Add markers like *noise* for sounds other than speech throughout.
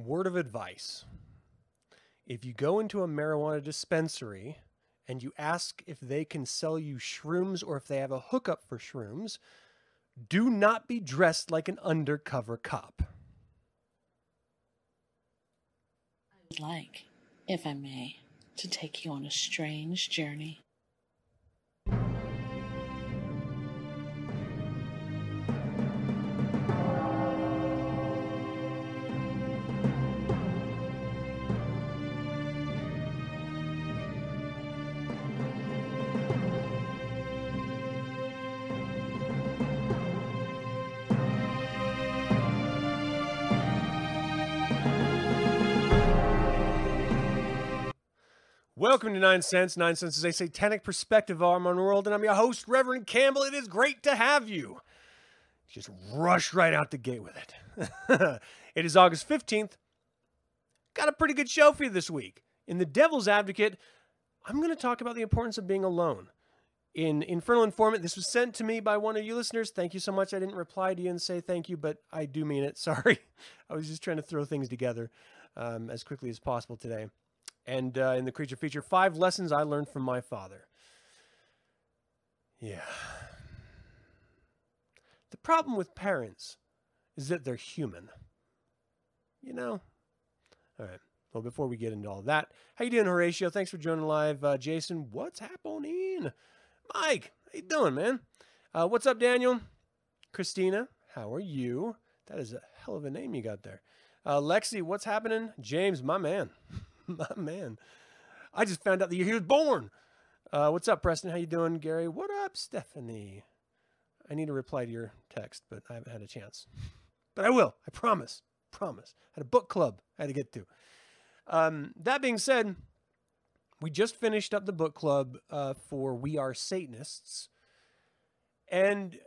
Word of advice if you go into a marijuana dispensary and you ask if they can sell you shrooms or if they have a hookup for shrooms, do not be dressed like an undercover cop. I would like, if I may, to take you on a strange journey. Welcome to 9sense. Nine Cents is a satanic perspective arm on the world, and I'm your host, Reverend Campbell. It is great to have you. Just rush right out the gate with it. *laughs* it is August 15th. Got a pretty good show for you this week. In The Devil's Advocate, I'm going to talk about the importance of being alone. In Infernal Informant, this was sent to me by one of you listeners. Thank you so much. I didn't reply to you and say thank you, but I do mean it. *laughs* Sorry. I was just trying to throw things together um, as quickly as possible today and uh, in the creature feature, five lessons I learned from my father. Yeah. The problem with parents is that they're human. You know? All right. Well, before we get into all that, how you doing, Horatio? Thanks for joining live. Uh, Jason, what's happening? Mike, how you doing, man? Uh, what's up, Daniel? Christina, how are you? That is a hell of a name you got there. Uh, Lexi, what's happening? James, my man. *laughs* *laughs* my man. I just found out that he was born. Uh, what's up, Preston? How you doing, Gary? What up, Stephanie? I need to reply to your text, but I haven't had a chance. But I will. I promise. Promise. I had a book club I had to get to. Um, that being said, we just finished up the book club uh, for We Are Satanists. And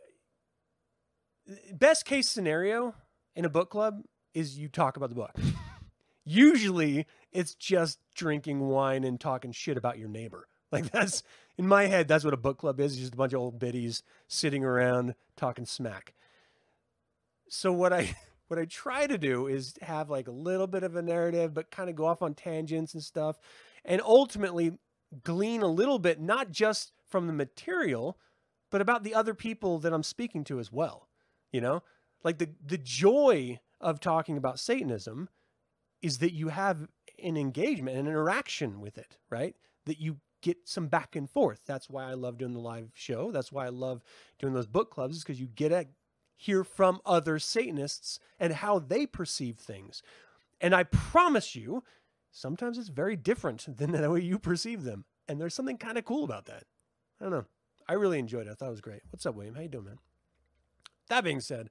best case scenario in a book club is you talk about the book. *laughs* Usually it's just drinking wine and talking shit about your neighbor. *laughs* Like that's in my head, that's what a book club is. It's just a bunch of old biddies sitting around talking smack. So what I *laughs* what I try to do is have like a little bit of a narrative, but kind of go off on tangents and stuff, and ultimately glean a little bit, not just from the material, but about the other people that I'm speaking to as well. You know, like the the joy of talking about Satanism is that you have an engagement, an interaction with it, right? That you get some back and forth. That's why I love doing the live show. That's why I love doing those book clubs, is because you get to hear from other Satanists and how they perceive things. And I promise you, sometimes it's very different *laughs* than the way you perceive them. And there's something kind of cool about that. I don't know. I really enjoyed it. I thought it was great. What's up, William? How you doing, man? That being said,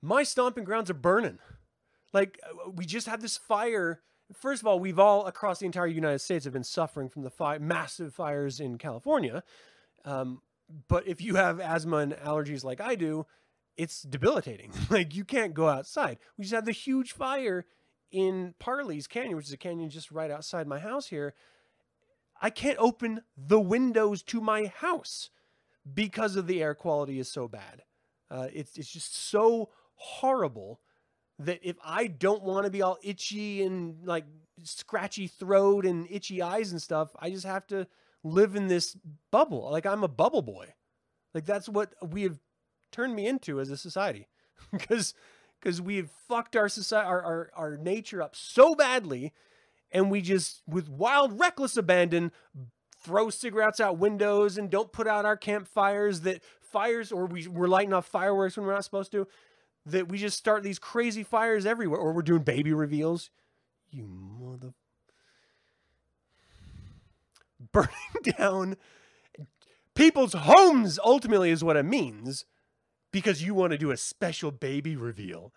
my stomping grounds are burning. Like uh, we just had this fire. First of all, we've all across the entire United States have been suffering from the fire, massive fires in California. Um, but if you have asthma and allergies like I do, it's debilitating. *laughs* like you can't go outside. We just had the huge fire in Parley's Canyon, which is a canyon just right outside my house here. I can't open the windows to my house because of the air quality is so bad. Uh, it's it's just so horrible that if I don't want to be all itchy and like scratchy throat and itchy eyes and stuff, I just have to live in this bubble. Like I'm a bubble boy. Like that's what we have turned me into as a society. *laughs* Because because we have fucked our society our, our our nature up so badly and we just with wild reckless abandon throw cigarettes out windows and don't put out our campfires that fires or we, we're lighting off fireworks when we're not supposed to that we just start these crazy fires everywhere, or we're doing baby reveals. You mother. Burning *laughs* down people's homes ultimately is what it means because you want to do a special baby reveal.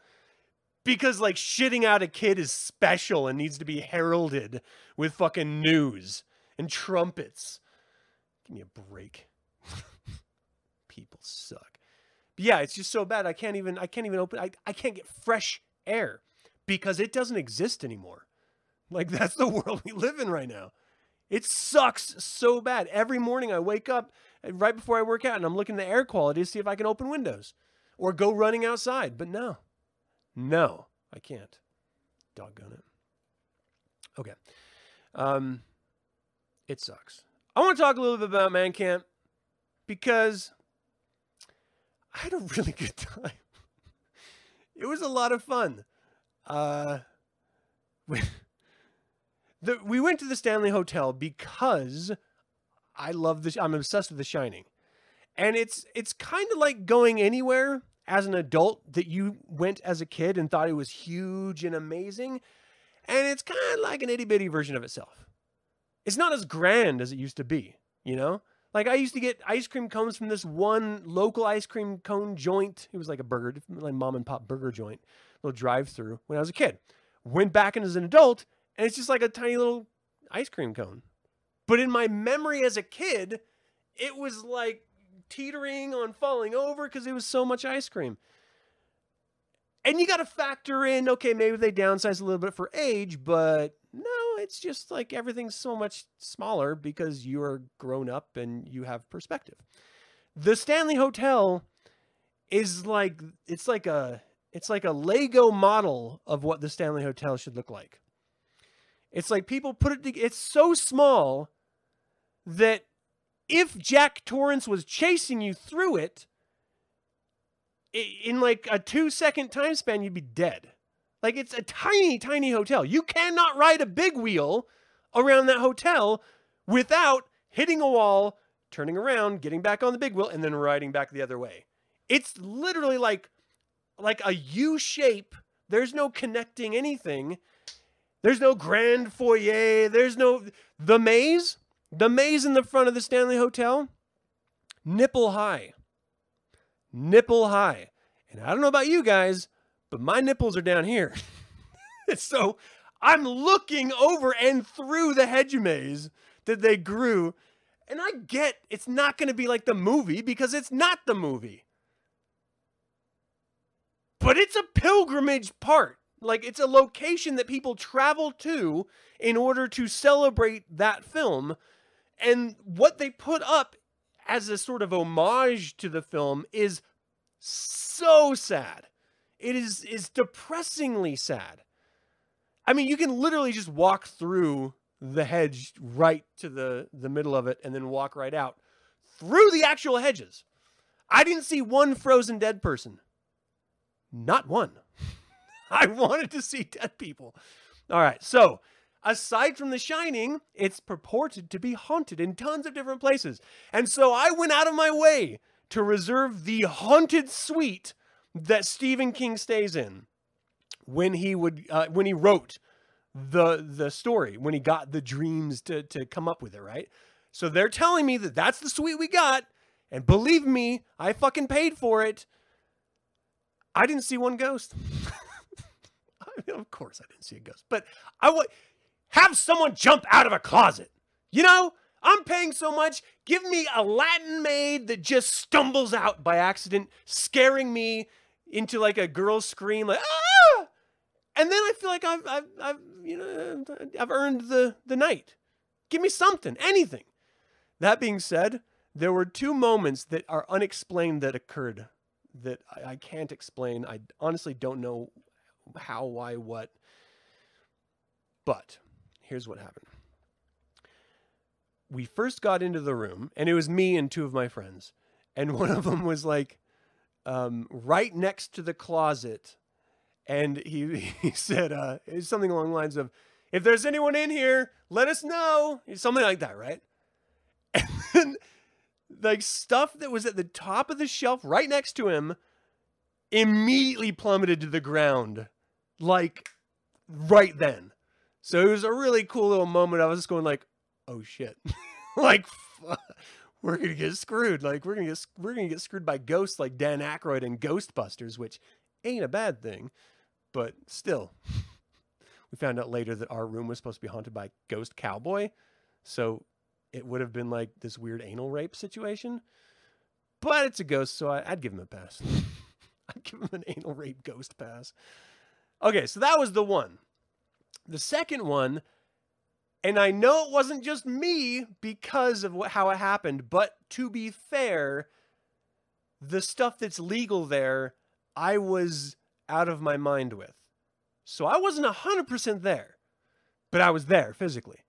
Because, like, shitting out a kid is special and needs to be heralded with fucking news and trumpets. Give me a break. *laughs* People suck. But yeah, it's just so bad. I can't even I can't even open I, I can't get fresh air because it doesn't exist anymore. Like *laughs* that's the world we live in right now. It sucks so bad. Every morning I wake up uh, right before I work out and I'm looking at the air quality to see if I can open windows or go running outside. But no. No, I can't. Doggone it. Okay. Um, it sucks. I want to talk a little bit about Man Camp because I had a really *laughs* good time. It was a lot of fun. Uh, we, the, we went to the Stanley Hotel because I love this. I'm obsessed with The Shining, and it's it's kind of like going anywhere as an adult that you went as a kid and thought it was huge and amazing, and it's kind of like an itty bitty version of itself. It's not as grand as it used to be, you know. Like I used to get ice cream cones from this one local ice cream cone joint. It was like a burger, like mom and pop burger joint, little drive through when I was a kid. Went back in as an adult, and it's just like a tiny little ice cream cone. But in my memory as a kid, it was like teetering on falling over because it was so much ice cream. And you got to factor in, okay, maybe they downsize a little bit for age, but it's just like everything's so much smaller because you are grown up and you have perspective. The Stanley Hotel is like it's like a it's like a Lego model of what the Stanley Hotel should look like. It's like people put it together. It's so small that if Jack Torrance was chasing you through it, in like a two second time span, you'd be dead. Like it's a tiny, tiny hotel. You cannot ride a big wheel around that hotel without hitting a wall, turning around, getting back on the big wheel, and then riding back the other way. It's literally like like a U shape. There's no connecting anything. There's no grand foyer. There's no the maze. The maze in the front of the Stanley Hotel, nipple high. Nipple high. And I don't know about you guys, but my nipples are down here. *laughs* so I'm looking over and through the hedge maze that they grew. And I get it's not going to be like the movie because it's not the movie. But it's a pilgrimage part. Like it's a location that people travel to in order to celebrate that film. And what they put up as a sort of homage to the film is so sad. It is is depressingly sad. I mean, you can literally just walk through the hedge right to the the middle of it and then walk right out through the actual hedges. I didn't see one frozen dead person. Not one. *laughs* I wanted to see dead people. All right. So, aside from The Shining, it's purported to be haunted in tons of different places. And so I went out of my way to reserve the haunted suite that Stephen King stays in when he would uh, when he wrote the the story when he got the dreams to to come up with it right so they're telling me that that's the suite we got and believe me i fucking paid for it i didn't see one ghost *laughs* of course I didn't see a ghost, but I would have someone jump out of a closet. You know, I'm paying so much. Give me a Latin maid that just stumbles out by accident, scaring me into like a girl scream, like ah, and then I feel like I've, I've, I've, you know, I've earned the the night. Give me something, anything. That being said, there were two moments that are unexplained that occurred that I, I can't explain. I honestly don't know how, why, what. But here's what happened. We first got into the room, and it was me and two of my friends. And *laughs* one of them was like um, right next to the closet. And he, *laughs* he said uh, something along the lines of, if there's anyone in here, let us know. Something like that, right? *laughs* And then, like stuff that was at the top of the shelf right next to him immediately plummeted to the ground like right then. So it was a really cool little moment. I was just going like, "Oh shit!" *laughs* like, we're gonna get screwed. Like we're gonna get we're gonna get screwed by ghosts like Dan Aykroyd and Ghostbusters, which ain't a bad thing, but still. we found out later that our room was supposed to be haunted by Ghost Cowboy, so it would have been like this weird anal rape situation. But it's a ghost, so I, would give him a pass. *laughs* I'd give him an anal rape ghost pass. Okay, so that was the one. The second one, and I know it wasn't just me because of what, how it happened, but to be fair, the stuff that's legal there, I was out of my mind with. So I wasn't 100% there, but I was there physically.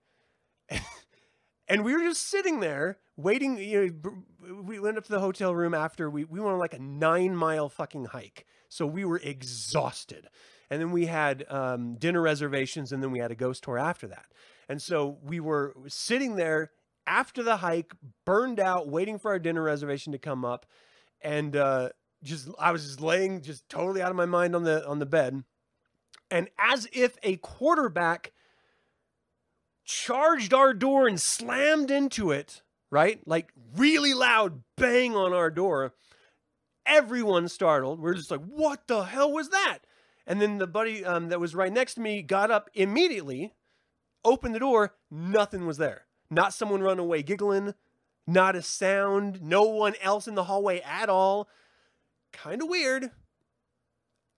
*laughs* and we were just sitting there waiting. You know, we went up to the hotel room after we, we went on like a nine mile fucking hike. So we were exhausted. And then we had um, dinner reservations, and then we had a ghost tour after that. And so we were sitting there after the hike, burned out, waiting for our dinner reservation to come up. And uh, just I was just laying just totally out of my mind on the on the bed. And as if a quarterback charged our door and slammed into it, right? Like really loud bang on our door. Everyone startled. We're just like, what the hell was that? And then the buddy um, that was right next to me got up immediately, opened the door. Nothing was there. Not someone run away giggling, not a sound, no one else in the hallway at all. Kind of weird.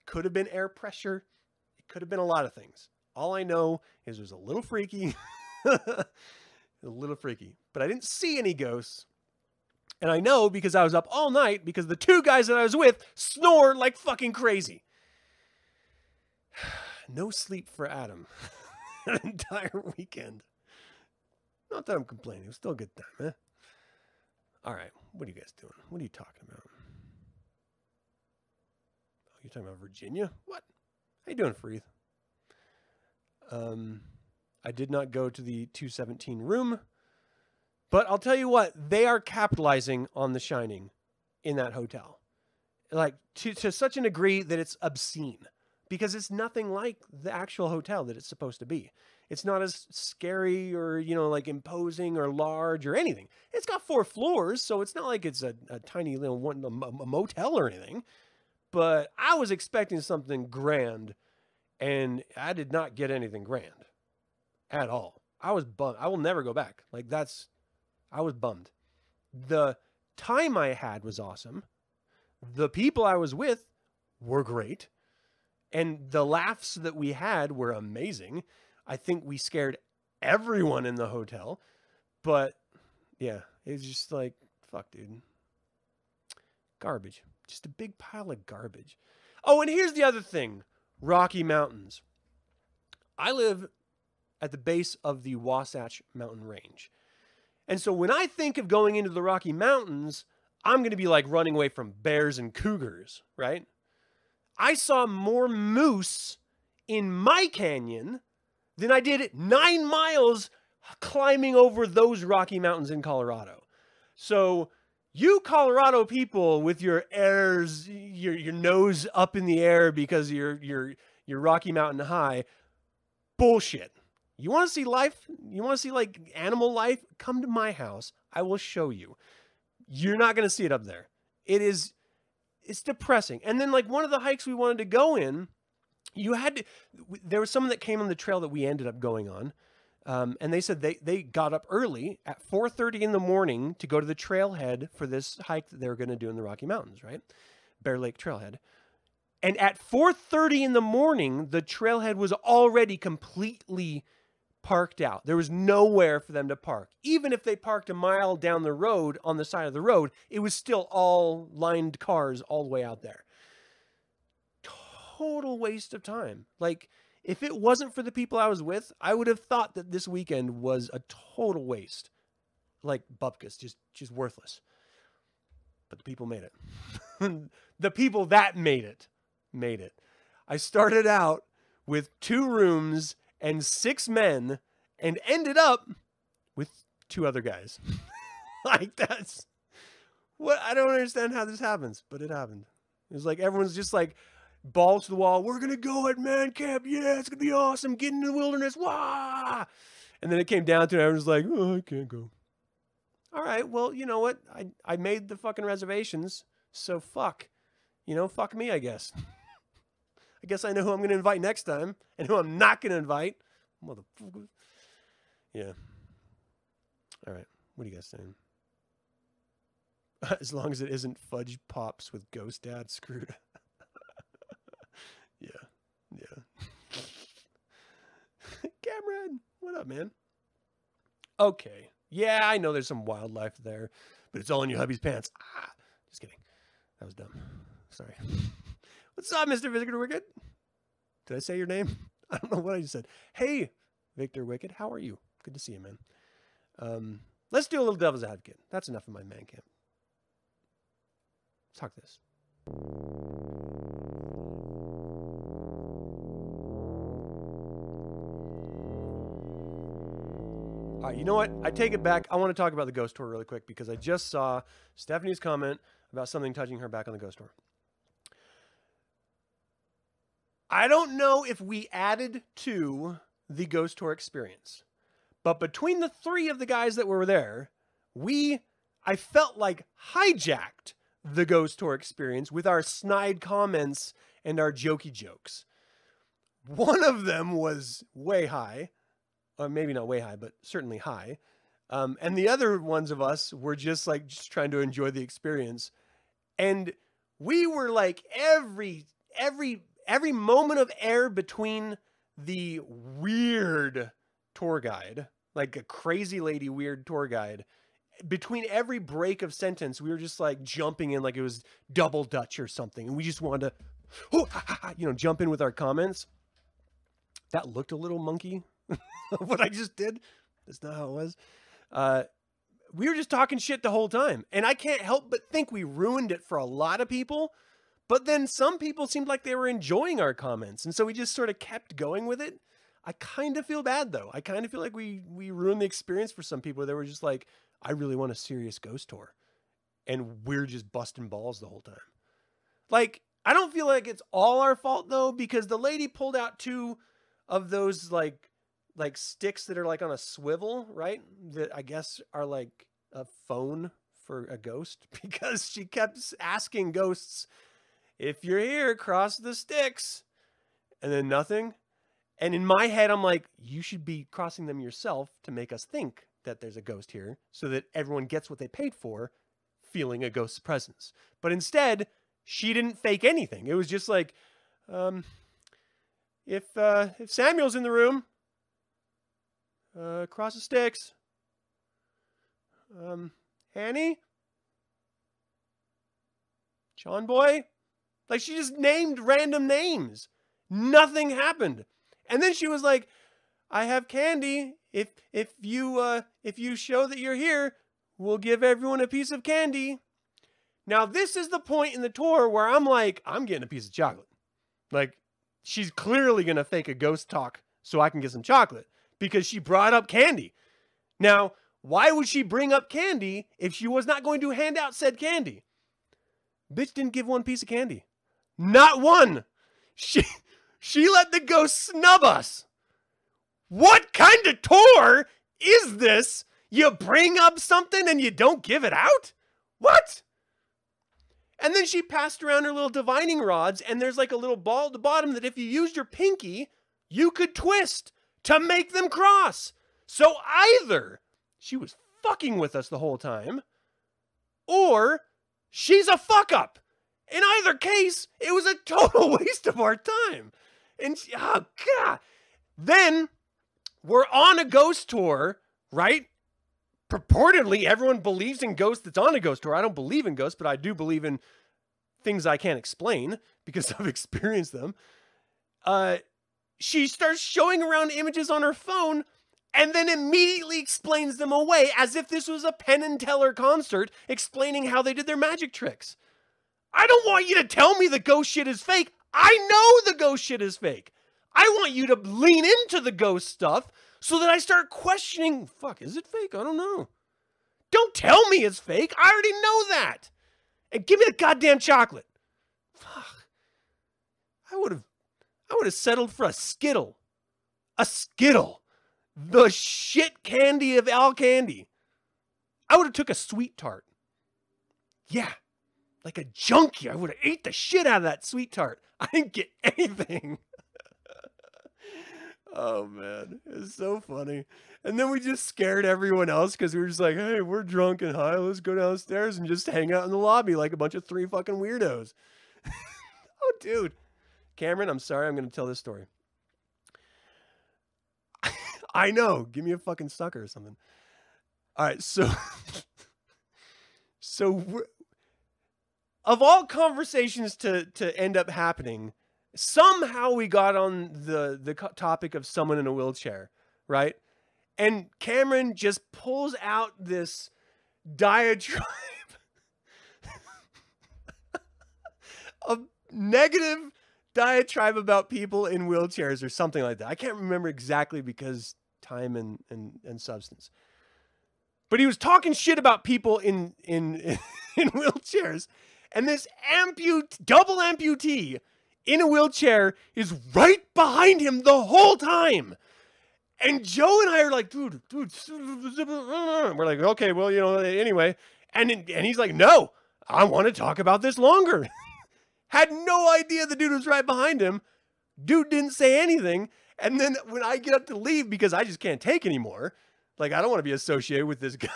Could have been air pressure. It could have been a lot of things. All I know is it was a little freaky. *laughs* a little freaky. But I didn't see any ghosts. And I know because I was up all night because the two guys that I was with snored like fucking crazy. *sighs* no sleep for Adam *laughs* *laughs* an entire weekend. Not that I'm complaining. It was still a good time, eh? All right. What are you guys doing? What are you talking about? Oh, you're talking about Virginia? What? How you doing, Freeth? Um, I did not go to the 217 room, but I'll tell you what, they are capitalizing on The Shining in that hotel. Like to, to such an degree that it's obscene because it's nothing like the actual hotel that it's supposed to be. It's not as scary or, you know, like imposing or large or anything. It's got four floors, so it's not like it's a, a tiny little one, a, a motel or anything. But I was expecting something grand, and I did not get anything grand at all. I was bummed. I will never go back. Like, that's, I was bummed. The time I had was awesome. The people I was with were great. And the laughs that we had were amazing. I think we scared everyone in the hotel. But yeah, it was just like, fuck, dude. Garbage. Just a big pile of garbage. Oh, and here's the other thing Rocky Mountains. I live at the base of the Wasatch Mountain Range. And so when I think of going into the Rocky Mountains, I'm going to be like running away from bears and cougars, right? I saw more moose in my canyon than I did nine miles climbing over those Rocky Mountains in Colorado. So, you Colorado people with your airs, your your nose up in the air because you're you're you're Rocky Mountain high, bullshit. You want to see life? You want to see like animal life? Come to my house. I will show you. You're not going to see it up there. It is it's depressing. And then like one of the hikes we wanted to go in, you had to there was someone that came on the trail that we ended up going on. Um, and they said they, they got up early at 4.30 in the morning to go to the trailhead for this hike that they were going to do in the Rocky Mountains, right? Bear Lake Trailhead. And at 4.30 in the morning, the trailhead was already completely parked out. There was nowhere for them to park. Even if they parked a mile down the road on the side of the road, it was still all lined cars all the way out there. Total waste of time. Like, if it wasn't for the people I was with, I would have thought that this weekend was a total waste. Like Bupkis, just just worthless. But the people made it. *laughs* the people that made it made it. I started out with two rooms and six men and ended up with two other guys. *laughs* like that's what I don't understand how this happens, but it happened. It was like everyone's just like balls to the wall. We're gonna go at man camp. Yeah, it's gonna be awesome. Get into the wilderness. Wah! And then it came down to it. Everyone's like, oh, I can't go. All right, well, you know what? I I made the fucking reservations, so fuck. You know, fuck me, I guess. I guess I know who I'm going to invite next time and who I'm not going to invite. Motherfucker. Yeah. All right. What are you guys saying? *laughs* As long as it isn't fudge pops with ghost dad screwed. *laughs* yeah. Yeah. *laughs* Cameron, what up, man? Okay. Yeah, I know there's some wildlife there, but it's all in your hubby's pants. Ah, just kidding. That was dumb. Sorry. What's up, Mr. Victor Wicked? Did I say your name? *laughs* I don't know what I just said. Hey, Victor Wicked, how are you? Good to see you, man. Um, let's do a little devil's advocate. That's enough of my man camp. Talk this. All right, you know what? I take it back. I want to talk about the ghost tour really quick because I just saw Stephanie's comment about something touching her back on the ghost tour. I don't know if we added to the ghost tour experience, but between the three of the guys that were there, we, I felt like hijacked the ghost tour experience with our snide comments and our jokey jokes. One of them was way high or maybe not way high, but certainly high. Um, and the other ones of us were just like just trying to enjoy the experience, and we were like every every every moment of air between the weird tour guide, like a crazy lady weird tour guide, between every break of sentence, we were just like jumping in like it was double Dutch or something, and we just wanted to, oh, you know, jump in with our comments. That looked a little monkey *laughs* what I just did. That's not how it was. Uh, we were just talking shit the whole time. And I can't help but think we ruined it for a lot of people. But then some people seemed like they were enjoying our comments. And so we just sort of kept going with it. I kind of feel bad though. I kind of feel like we we ruined the experience for some people. They were just like, I really want a serious ghost tour. And we're just busting balls the whole time. Like, I don't feel like it's all our fault though, because the lady pulled out two of those like like sticks that are like on a swivel, right? That I guess are like a phone for a ghost *laughs* because she kept asking ghosts, if you're here, cross the sticks. And then nothing. And in my head, I'm like, you should be crossing them yourself to make us think that there's a ghost here so that everyone gets what they paid for, feeling a ghost's presence. But instead, she didn't fake anything. It was just like, um, if uh, if Samuel's in the room, uh, cross the sticks. Um, Annie? John Boy? Like she just named random names. Nothing happened. And then she was like, I have candy. If if you uh if you show that you're here, we'll give everyone a piece of candy. Now this is the point in the tour where I'm like, I'm getting a piece of chocolate. Like she's clearly gonna fake a ghost talk so I can get some chocolate because she brought up candy. Now, why would she bring up candy if she was not going to hand out said candy? Bitch didn't give one piece of candy. Not one. She she let the ghost snub us. What kind of tour is this? You bring up something and you don't give it out? What? And then she passed around her little divining rods, and there's like a little ball at the bottom that if you used your pinky, you could twist to make them cross. So either she was fucking with us the whole time, or she's a fuck up. In either case, it was a total *laughs* waste of our time. And oh god. Then we're on a ghost tour, right? Purportedly, everyone believes in ghosts that's on a ghost tour. I don't believe in ghosts, but I do believe in things I can't explain *laughs* because I've experienced them. Uh, she starts showing around images on her phone and then immediately explains them away as if this was a Penn and Teller concert explaining how they did their magic tricks. I don't want you to tell me the ghost shit is fake. I know the ghost shit is fake. I want you to lean into the ghost stuff so that I start questioning fuck, is it fake? I don't know. Don't tell me it's fake. I already know that. And give me the goddamn chocolate. Fuck. I would have I would have settled for a Skittle. A Skittle. The shit candy of all candy. I would have took a sweet tart. Yeah. Like a junkie. I would have ate the shit out of that sweet tart. *laughs* I didn't get anything. *laughs* oh man. It's so funny. And then we just scared everyone else because we were just like, hey, we're drunk and high. Let's go downstairs and just hang out in the lobby like a bunch of three fucking weirdos. *laughs* oh, dude. Cameron, I'm sorry, I'm going to tell this story. I know. Give me a fucking sucker or something. All right, so so of all conversations to to end up happening, somehow we got on the the topic of someone in a wheelchair, right? And Cameron just pulls out this diatribe *laughs* a negative diatribe about people in wheelchairs or something like that. I can't remember exactly because time and and, and substance. But he was talking shit about people in in *laughs* in wheelchairs, and this ampute double amputee in a wheelchair is right behind him the whole time. And Joe and I are like, dude, dude, we're like, okay, well, you know, anyway. And and he's like, no, I want to talk about this longer. *laughs* Had no idea the dude was right behind him. Dude didn't say anything. And then when I get up to leave because I just can't take anymore, like I don't want to be associated with this *laughs* guy.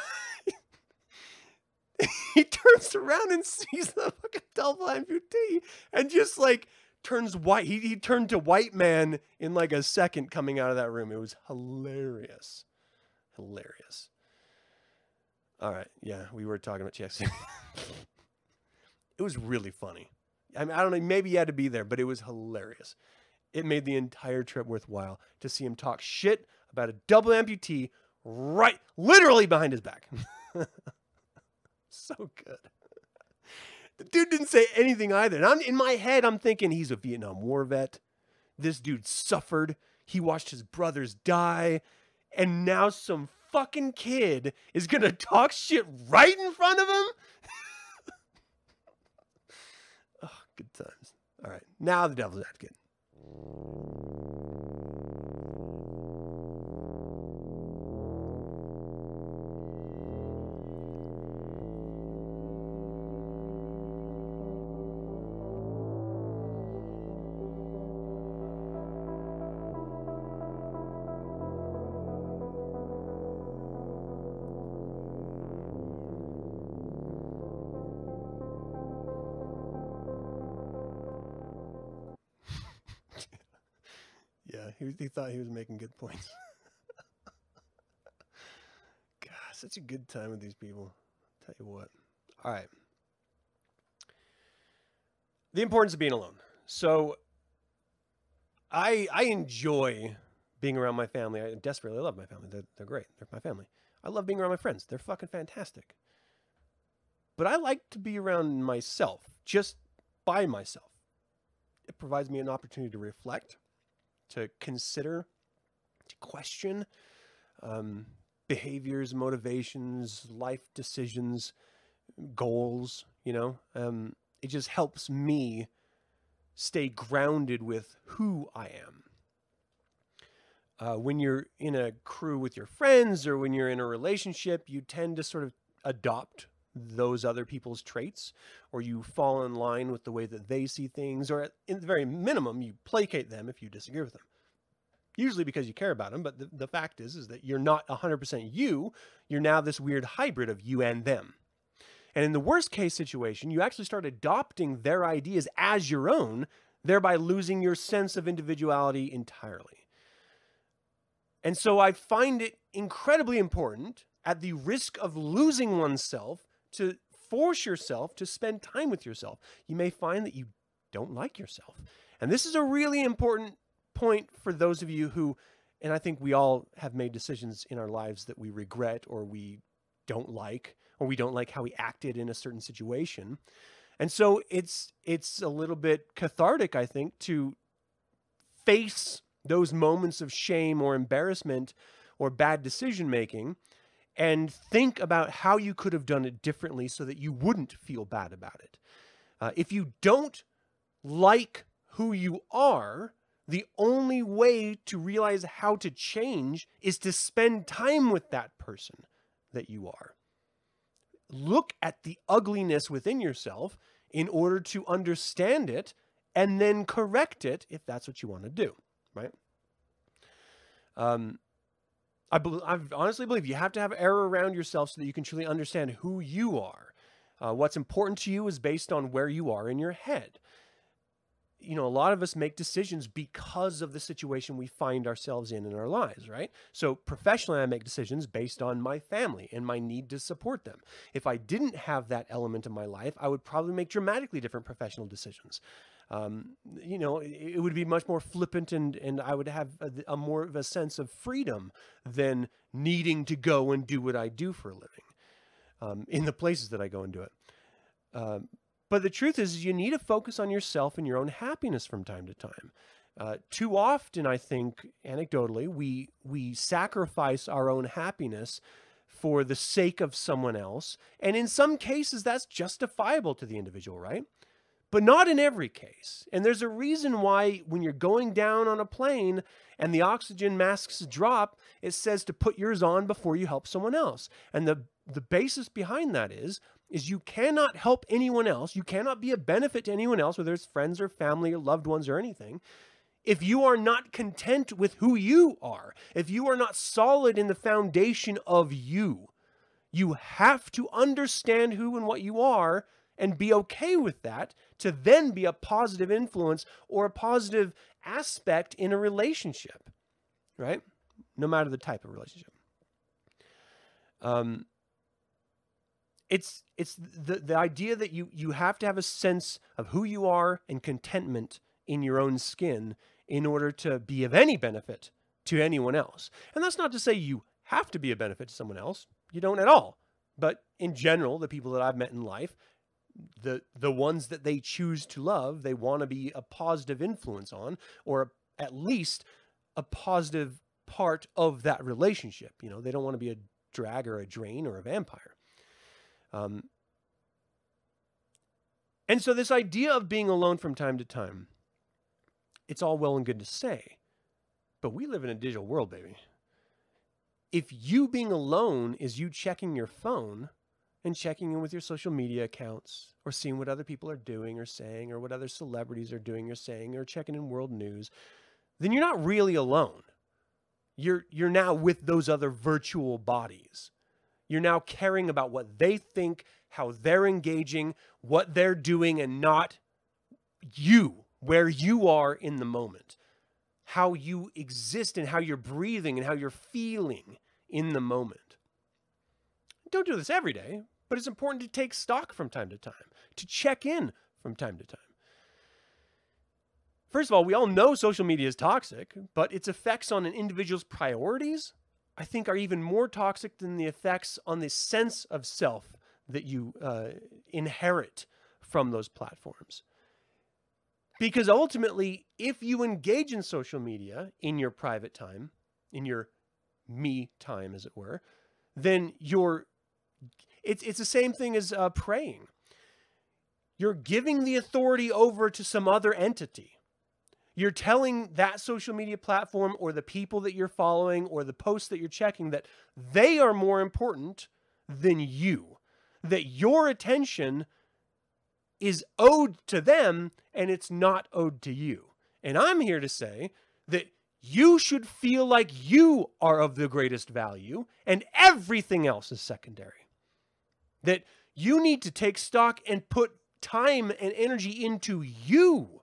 *laughs* he turns around and sees the fucking double amputee and just like turns white. He, he turned to white man in like a second coming out of that room. It was hilarious. Hilarious. All right. Yeah, we were talking about checks. *laughs* it was really funny. I mean, I don't know. Maybe you had to be there, but it was hilarious. It made the entire trip worthwhile to see him talk shit about a double amputee right, literally behind his back. *laughs* so good. The dude didn't say anything either. And I'm in my head, I'm thinking he's a Vietnam War vet. This dude suffered. He watched his brothers die. And now some fucking kid is gonna talk shit right in front of him. *laughs* oh, good times. All right, now the devil's advocate. He thought he was making good points. *laughs* God, such a good time with these people. Tell you what. All right. The importance of being alone. So I I enjoy being around my family. I desperately love my family. They're, they're great. They're my family. I love being around my friends. They're fucking fantastic. But I like to be around myself, just by myself. It provides me an opportunity to reflect, to consider, to question um, behaviors, motivations, life decisions, goals. You know, um, it just helps me stay grounded with who I am. Uh, when you're in a crew with your friends or when you're in a relationship, you tend to sort of adopt those other people's traits or you fall in line with the way that they see things or at, in the very minimum you placate them if you disagree with them. Usually because you care about them but the, the fact is is that you're not 100% you you're now this weird hybrid of you and them. And in the worst case situation you actually start adopting their ideas as your own thereby losing your sense of individuality entirely. And so i find it incredibly important at the risk of losing oneself to force yourself to spend time with yourself. You may find that you don't like yourself. And this is a really important point for those of you who, and I think we all have made decisions in our lives that we regret or we don't like, or we don't like how we acted in a certain situation. And so it's it's a little bit cathartic, I think, to face those moments of shame or embarrassment or bad decision making and think about how you could have done it differently so that you wouldn't feel bad about it. Uh, if you don't like who you are, the only way to realize how to change is to spend time with that person that you are. Look at the ugliness within yourself in order to understand it and then correct it if that's what you want to do, right? Um, I, bel I honestly believe you have to have error around yourself so that you can truly understand who you are. Uh, what's important to you is based on where you are in your head. You know, a lot of us make decisions because of the situation we find ourselves in in our lives, right? So, professionally, I make decisions based on my family and my need to support them. If I didn't have that element in my life, I would probably make dramatically different professional decisions. Um, you know, it, would be much more flippant and, and I would have a, a more of a sense of freedom than needing to go and do what I do for a living um, in the places that I go and do it. Um, but the truth is, you need to focus on yourself and your own happiness from time to time. Uh, too often, I think, anecdotally, we we sacrifice our own happiness for the sake of someone else, and in some cases, that's justifiable to the individual, right? But not in every case. And there's a reason why, when you're going down on a plane and the oxygen masks drop, it says to put yours on before you help someone else. And the the basis behind that is is you cannot help anyone else. You cannot be a benefit to anyone else, whether it's friends or family or loved ones or anything, if you are not content with who you are, if you are not solid in the foundation of you, you have to understand who and what you are and be okay with that to then be a positive influence or a positive aspect in a relationship, right? No matter the type of relationship. Um, it's it's the the idea that you you have to have a sense of who you are and contentment in your own skin in order to be of any benefit to anyone else. And that's not to say you have to be a benefit to someone else. You don't at all. But in general, the people that I've met in life, the the ones that they choose to love, they want to be a positive influence on or at least a positive part of that relationship. You know, they don't want to be a drag or a drain or a vampire. Um, and so this idea of being alone from time to time it's all well and good to say, but we live in a digital world, baby. If you being alone is you checking your phone and checking in with your social media accounts or seeing what other people are doing or saying or what other celebrities are doing or saying or checking in world news, then you're not really alone. You're you're now with those other virtual bodies. You're now caring about what they think, how they're engaging, what they're doing and not you where you are in the moment, how you exist and how you're breathing and how you're feeling in the moment. Don't do this every day, but it's important to take stock from time to time, to check in from time to time. First of all, we all know social media is toxic, but its effects on an individual's priorities, I think, are even more toxic than the effects on the sense of self that you uh, inherit from those platforms. Because ultimately, if you engage in social media in your private time, in your me time, as it were, then you're it's it's the same thing as uh, praying. You're giving the authority over to some other entity. You're telling that social media platform or the people that you're following or the posts that you're checking that they are more important than you. That your attention is owed to them and it's not owed to you. And I'm here to say that you should feel like you are of the greatest value and everything else is secondary. That you need to take stock and put time and energy into you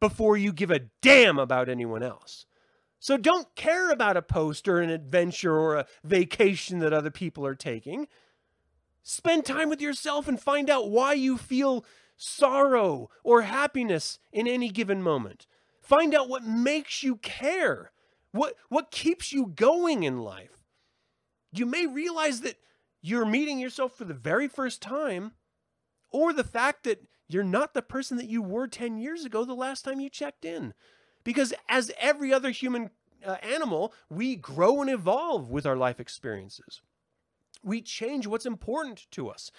before you give a damn about anyone else. So don't care about a post or an adventure or a vacation that other people are taking. Spend time with yourself and find out why you feel sorrow or happiness in any given moment. Find out what makes you care. What what keeps you going in life. You may realize that you're meeting yourself for the very first time or the fact that you're not the person that you were 10 years ago the last time you checked in. Because as every other human uh, animal, we grow and evolve with our life experiences we change what's important to us.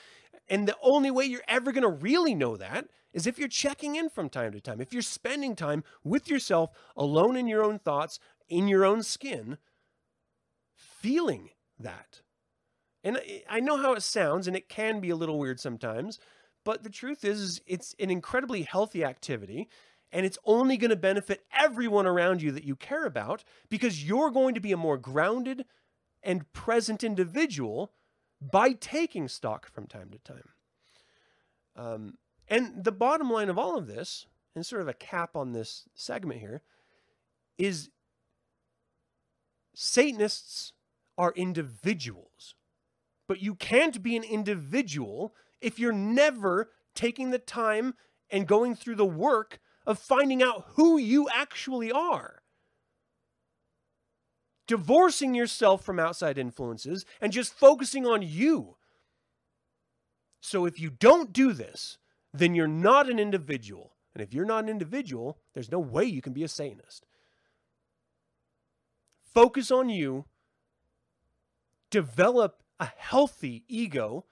And the only way you're ever going to really know that is if you're checking in from time to time, if you're spending time with yourself, alone in your own thoughts, in your own skin, feeling that. And I know how it sounds, and it can be a little weird sometimes, but the truth is, it's an incredibly healthy activity, and it's only going to benefit everyone around you that you care about because you're going to be a more grounded, and present individual by taking stock from time to time. Um, and the bottom line of all of this, and sort of a cap on this segment here, is Satanists are individuals. But you can't be an individual if you're never taking the time and going through the work of finding out who you actually are. Divorcing yourself from outside influences and just focusing on you. So if you don't do this, then you're not an individual. And if you're not an individual, there's no way you can be a Satanist. Focus on you, develop a healthy ego,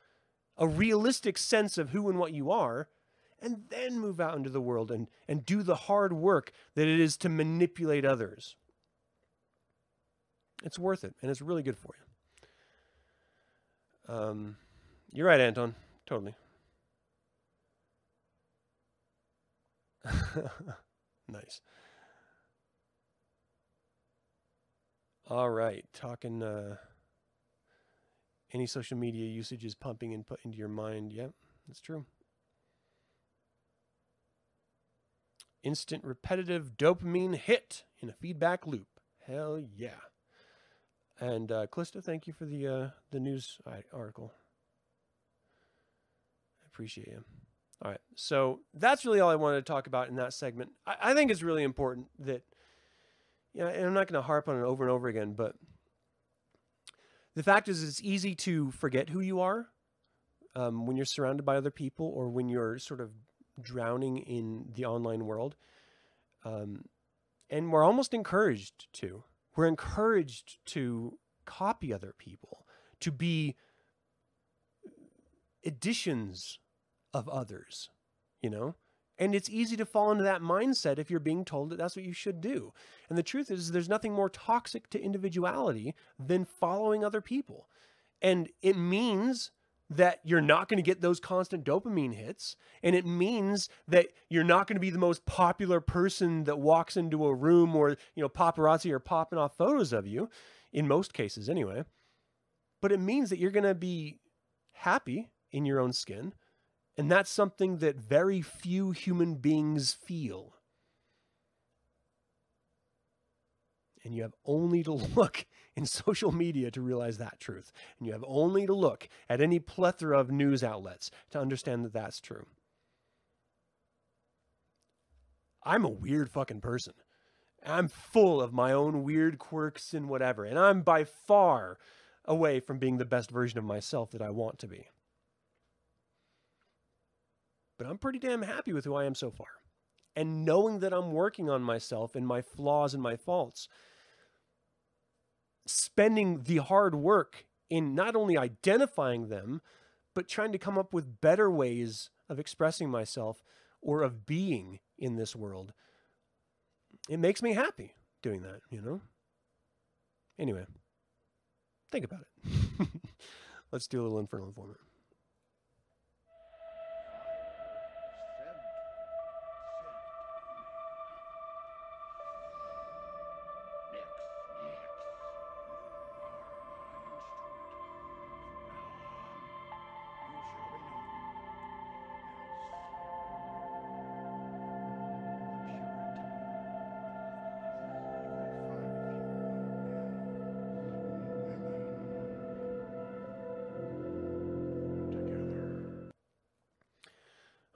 a realistic sense of who and what you are, and then move out into the world and, and do the hard work that it is to manipulate others. It's worth it, and it's really good for you. Um, you're right, Anton. Totally. *laughs* nice. All right, talking. Uh, any social media usage is pumping input into your mind. Yep, that's true. Instant repetitive dopamine hit in a feedback loop. Hell yeah. And uh, thank you for the uh, the news article. I appreciate you. All right, so that's really all I wanted to talk about in that segment. I, I think it's really important that, know, and I'm not going to harp on it over and over again, but the fact is, it's easy to forget who you are um, when you're surrounded by other people or when you're sort of drowning in the online world. Um, and we're almost encouraged to. We're encouraged to copy other people, to be editions of others, you know? And it's easy to fall into that mindset if you're being told that that's what you should do. And the truth is, there's nothing more toxic to individuality than following other people. And it means that you're not going to get those constant dopamine hits. And it means that you're not going to be the most popular person that walks into a room or, you know, paparazzi are popping off photos of you, in most cases anyway. But it means that you're going to be happy in your own skin and that's something that very few human beings feel. And you have only to *laughs* look in social media to realize that truth. And you have only to look at any plethora of news outlets to understand that that's true. I'm a weird fucking person. I'm full of my own weird quirks and whatever. And I'm by far away from being the best version of myself that I want to be but I'm pretty damn happy with who I am so far. And knowing that I'm working on myself and my flaws and my faults, spending the hard work in not only identifying them, but trying to come up with better ways of expressing myself or of being in this world. It makes me happy doing that, you know? Anyway, think about it. *laughs* Let's do a little infernal informant.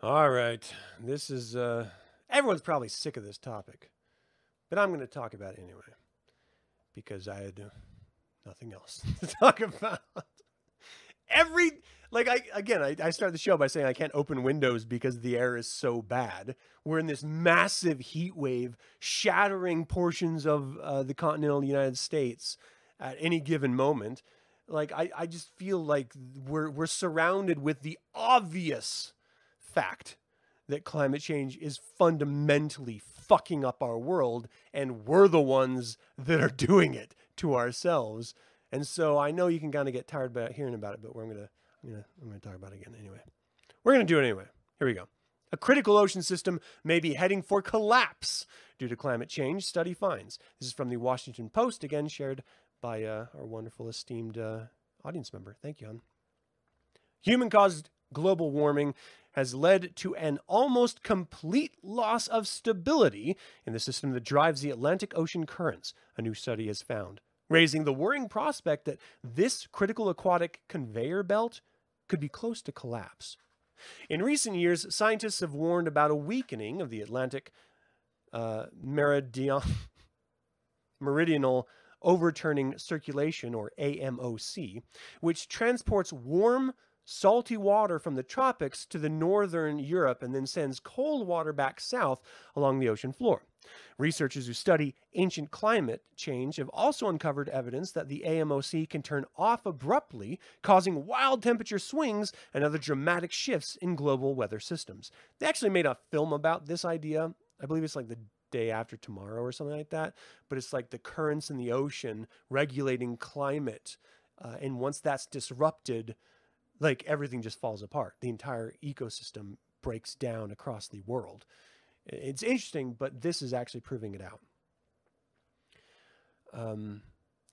All right. This is, uh, everyone's probably sick of this topic, but I'm going to talk about it anyway because I had uh, nothing else *laughs* to talk about. Every, like, I, again, I, I started the show by saying I can't open windows because the air is so bad. We're in this massive heat wave shattering portions of uh, the continental United States at any given moment. Like, I, I just feel like we're, we're surrounded with the obvious fact that climate change is fundamentally fucking up our world and we're the ones that are doing it to ourselves. And so I know you can kind of get tired about hearing about it, but we're gonna I'm gonna I'm gonna talk about it again anyway. We're gonna do it anyway. Here we go. A critical ocean system may be heading for collapse due to climate change, study finds. This is from the Washington Post, again shared by uh, our wonderful, esteemed uh, audience member. Thank you, hon. Human caused global warming has led to an almost complete loss of stability in the system that drives the Atlantic Ocean currents, a new study has found, raising the worrying prospect that this critical aquatic conveyor belt could be close to collapse. In recent years, scientists have warned about a weakening of the Atlantic uh, meridian, *laughs* meridional overturning circulation, or AMOC, which transports warm, salty water from the tropics to the northern Europe and then sends cold water back south along the ocean floor. Researchers who study ancient climate change have also uncovered evidence that the AMOC can turn off abruptly, causing wild temperature swings and other dramatic shifts in global weather systems. They actually made a film about this idea. I believe it's like the day after tomorrow or something like that. But it's like the currents in the ocean regulating climate. Uh, and once that's disrupted, like everything just falls apart. The entire ecosystem breaks down across the world. It's interesting, but this is actually proving it out. Um,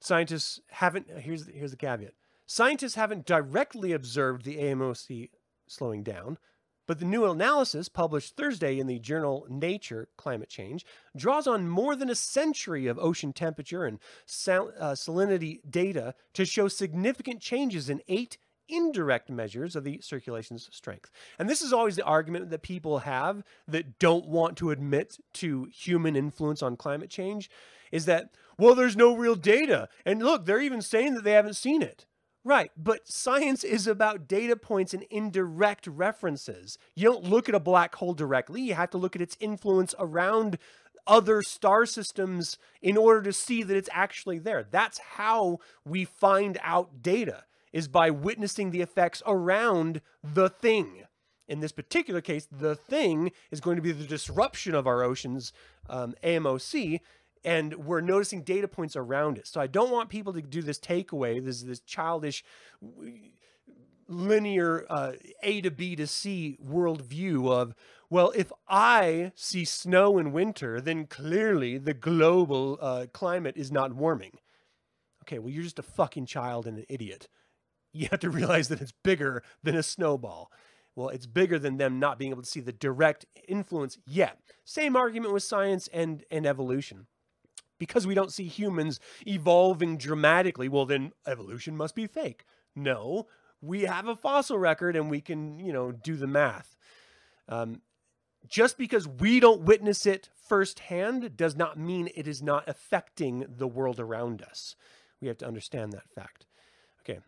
scientists haven't. Here's here's the caveat. Scientists haven't directly observed the AMOC slowing down, but the new analysis published Thursday in the journal Nature Climate Change draws on more than a century of ocean temperature and sal- uh, salinity data to show significant changes in eight indirect measures of the circulation's strength. And this is always the argument that people have that don't want to admit to human influence on climate change is that, well, there's no real data. And look, they're even saying that they haven't seen it. Right, but science is about data points and indirect references. You don't look at a black hole directly, you have to look at its influence around other star systems in order to see that it's actually there. That's how we find out data is by witnessing the effects around the thing. In this particular case, the thing is going to be the disruption of our oceans, um, AMOC, and we're noticing data points around it. So I don't want people to do this takeaway, this this childish linear uh, A to B to C worldview of, well, if I see snow in winter, then clearly the global uh, climate is not warming. Okay, well, you're just a fucking child and an idiot you have to realize that it's bigger than a snowball. Well, it's bigger than them not being able to see the direct influence yet. Same argument with science and, and evolution. Because we don't see humans evolving dramatically, well, then evolution must be fake. No, we have a fossil record and we can, you know, do the math. Um, just because we don't witness it firsthand does not mean it is not affecting the world around us. We have to understand that fact. Okay,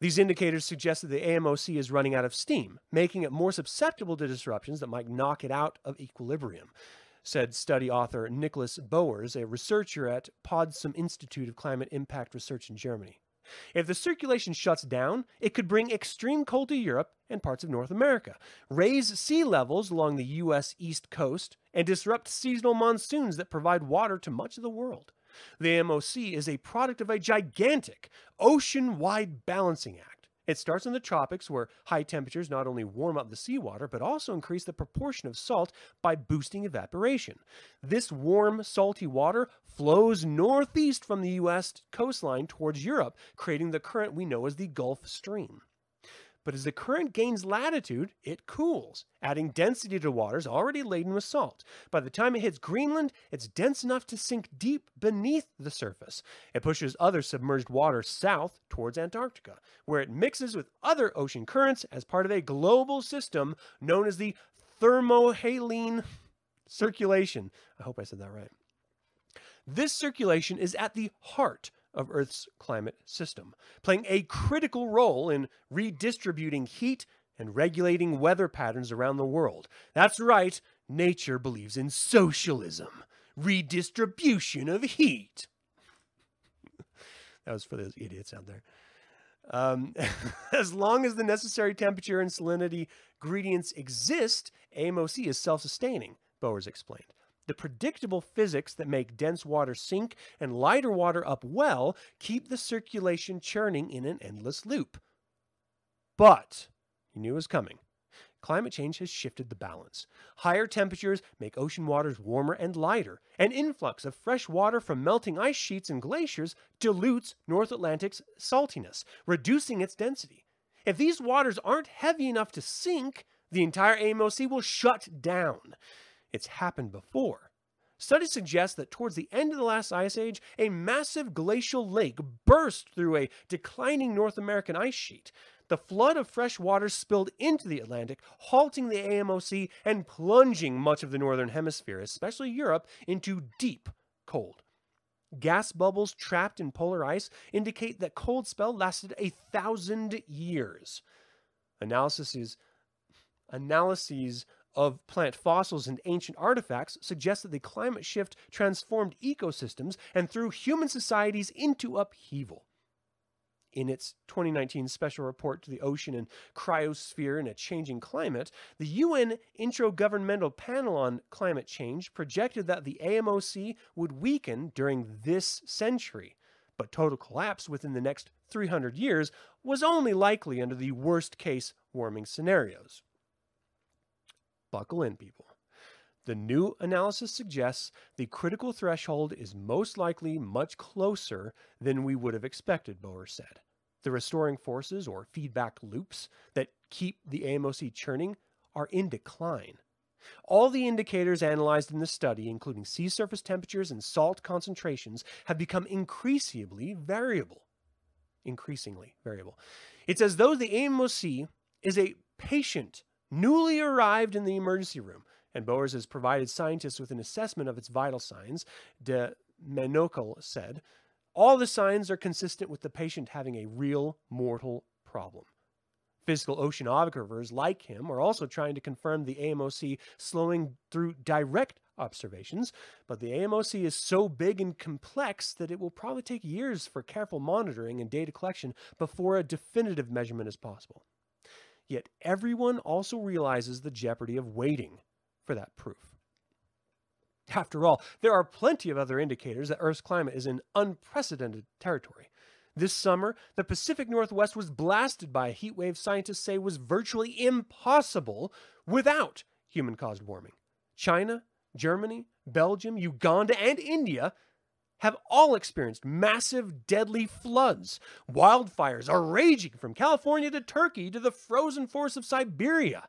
these indicators suggest that the AMOC is running out of steam, making it more susceptible to disruptions that might knock it out of equilibrium, said study author Nicholas Boers, a researcher at Potsdam Institute of Climate Impact Research in Germany. If the circulation shuts down, it could bring extreme cold to Europe and parts of North America, raise sea levels along the U.S. East Coast, and disrupt seasonal monsoons that provide water to much of the world. The MOC is a product of a gigantic ocean wide balancing act. It starts in the tropics, where high temperatures not only warm up the seawater, but also increase the proportion of salt by boosting evaporation. This warm, salty water flows northeast from the U.S. coastline towards Europe, creating the current we know as the Gulf Stream. But as the current gains latitude, it cools, adding density to waters already laden with salt. By the time it hits Greenland, it's dense enough to sink deep beneath the surface. It pushes other submerged water south towards Antarctica, where it mixes with other ocean currents as part of a global system known as the thermohaline circulation. I hope I said that right. This circulation is at the heart of Earth's climate system, playing a critical role in redistributing heat and regulating weather patterns around the world. That's right, nature believes in socialism, redistribution of heat. that was for those idiots out there. Um, *laughs* as long as the necessary temperature and salinity gradients exist, AMOC is self sustaining, Boers explained. The predictable physics that make dense water sink and lighter water up well keep the circulation churning in an endless loop. But he knew it was coming. Climate change has shifted the balance. Higher temperatures make ocean waters warmer and lighter. An influx of fresh water from melting ice sheets and glaciers dilutes North Atlantic's saltiness, reducing its density. If these waters aren't heavy enough to sink, the entire AMOC will shut down. It's happened before. Studies suggest that towards the end of the last ice age, a massive glacial lake burst through a declining North American ice sheet. the flood of fresh water spilled into the Atlantic, halting the AMOC and plunging much of the northern hemisphere, especially Europe, into deep cold. Gas bubbles trapped in polar ice indicate that cold spell lasted a thousand years. Analysis Analyses, analyses of plant fossils and ancient artifacts suggest that the climate shift transformed ecosystems and threw human societies into upheaval. In its 2019 special report to the ocean and cryosphere in a changing climate, the UN Intergovernmental Panel on Climate Change projected that the AMOC would weaken during this century, but total collapse within the next 300 years was only likely under the worst case warming scenarios. Buckle in, people. The new analysis suggests the critical threshold is most likely much closer than we would have expected, Boer said. The restoring forces or feedback loops that keep the AMOC churning are in decline. All the indicators analyzed in the study, including sea surface temperatures and salt concentrations, have become increasingly variable. Increasingly variable. It's as though the AMOC is a patient newly arrived in the emergency room, and Boers has provided scientists with an assessment of its vital signs, de Menocal said. All the signs are consistent with the patient having a real mortal problem. Physical oceanographers like him are also trying to confirm the AMOC slowing through direct observations, but the AMOC is so big and complex that it will probably take years for careful monitoring and data collection before a definitive measurement is possible. Yet everyone also realizes the jeopardy of waiting for that proof. After all, there are plenty of other indicators that Earth's climate is in unprecedented territory. This summer, the Pacific Northwest was blasted by a heat wave scientists say was virtually impossible without human caused warming. China, Germany, Belgium, Uganda, and India have all experienced massive, deadly floods. Wildfires are raging from California to Turkey to the frozen forests of Siberia.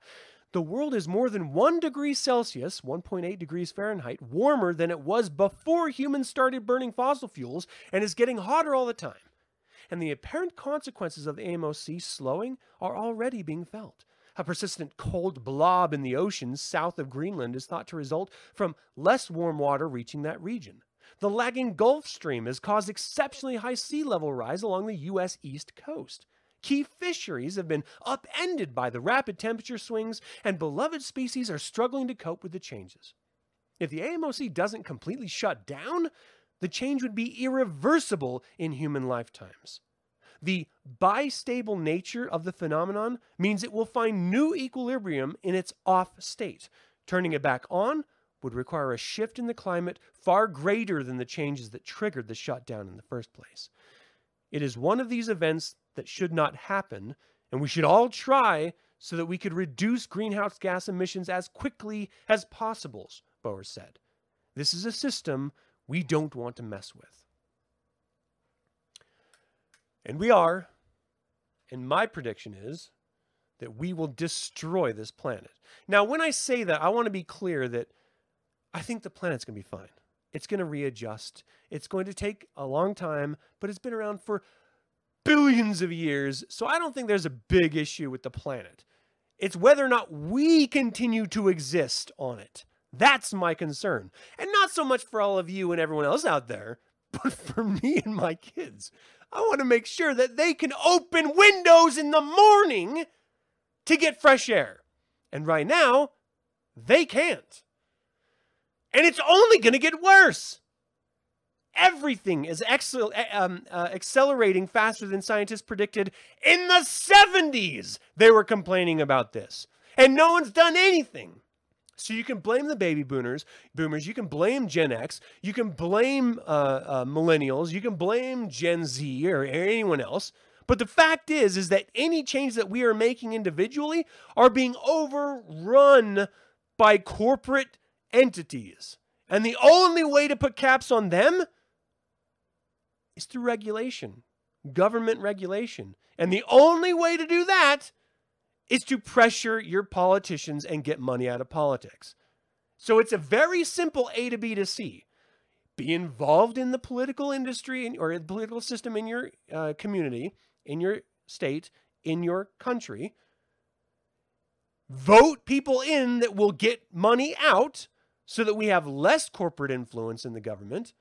The world is more than 1 degree Celsius, 1.8 degrees Fahrenheit, warmer than it was before humans started burning fossil fuels and is getting hotter all the time. And the apparent consequences of the AMOC slowing are already being felt. A persistent cold blob in the oceans south of Greenland is thought to result from less warm water reaching that region. The lagging Gulf Stream has caused exceptionally high sea level rise along the U.S. East Coast. Key fisheries have been upended by the rapid temperature swings, and beloved species are struggling to cope with the changes. If the AMOC doesn't completely shut down, the change would be irreversible in human lifetimes. The bistable nature of the phenomenon means it will find new equilibrium in its off state. Turning it back on would require a shift in the climate far greater than the changes that triggered the shutdown in the first place. It is one of these events that should not happen, and we should all try so that we could reduce greenhouse gas emissions as quickly as possible, Boers said. This is a system we don't want to mess with. And we are, and my prediction is that we will destroy this planet. Now, when I say that, I want to be clear that I think the planet's going to be fine. It's going to readjust. It's going to take a long time, but it's been around for billions of years. So I don't think there's a big issue with the planet. It's whether or not we continue to exist on it. That's my concern. And not so much for all of you and everyone else out there, *laughs* but for me and my kids. I want to make sure that they can open windows in the morning to get fresh air. And right now, they can't. And it's only going to get worse. Everything is excel- um, uh, accelerating faster than scientists predicted. In the 70s, they were complaining about this. And no one's done anything. So you can blame the baby boomers, boomers. You can blame Gen X. You can blame uh, uh, millennials. You can blame Gen Z or anyone else. But the fact is, is that any change that we are making individually are being overrun by corporate entities. And the only way to put caps on them is through regulation, government regulation. And the only way to do that is to pressure your politicians and get money out of politics. So it's a very simple A to B to C. Be involved in the political industry or the political system in your uh, community, in your state, in your country, vote people in that will get money out so that we have less corporate influence in the government.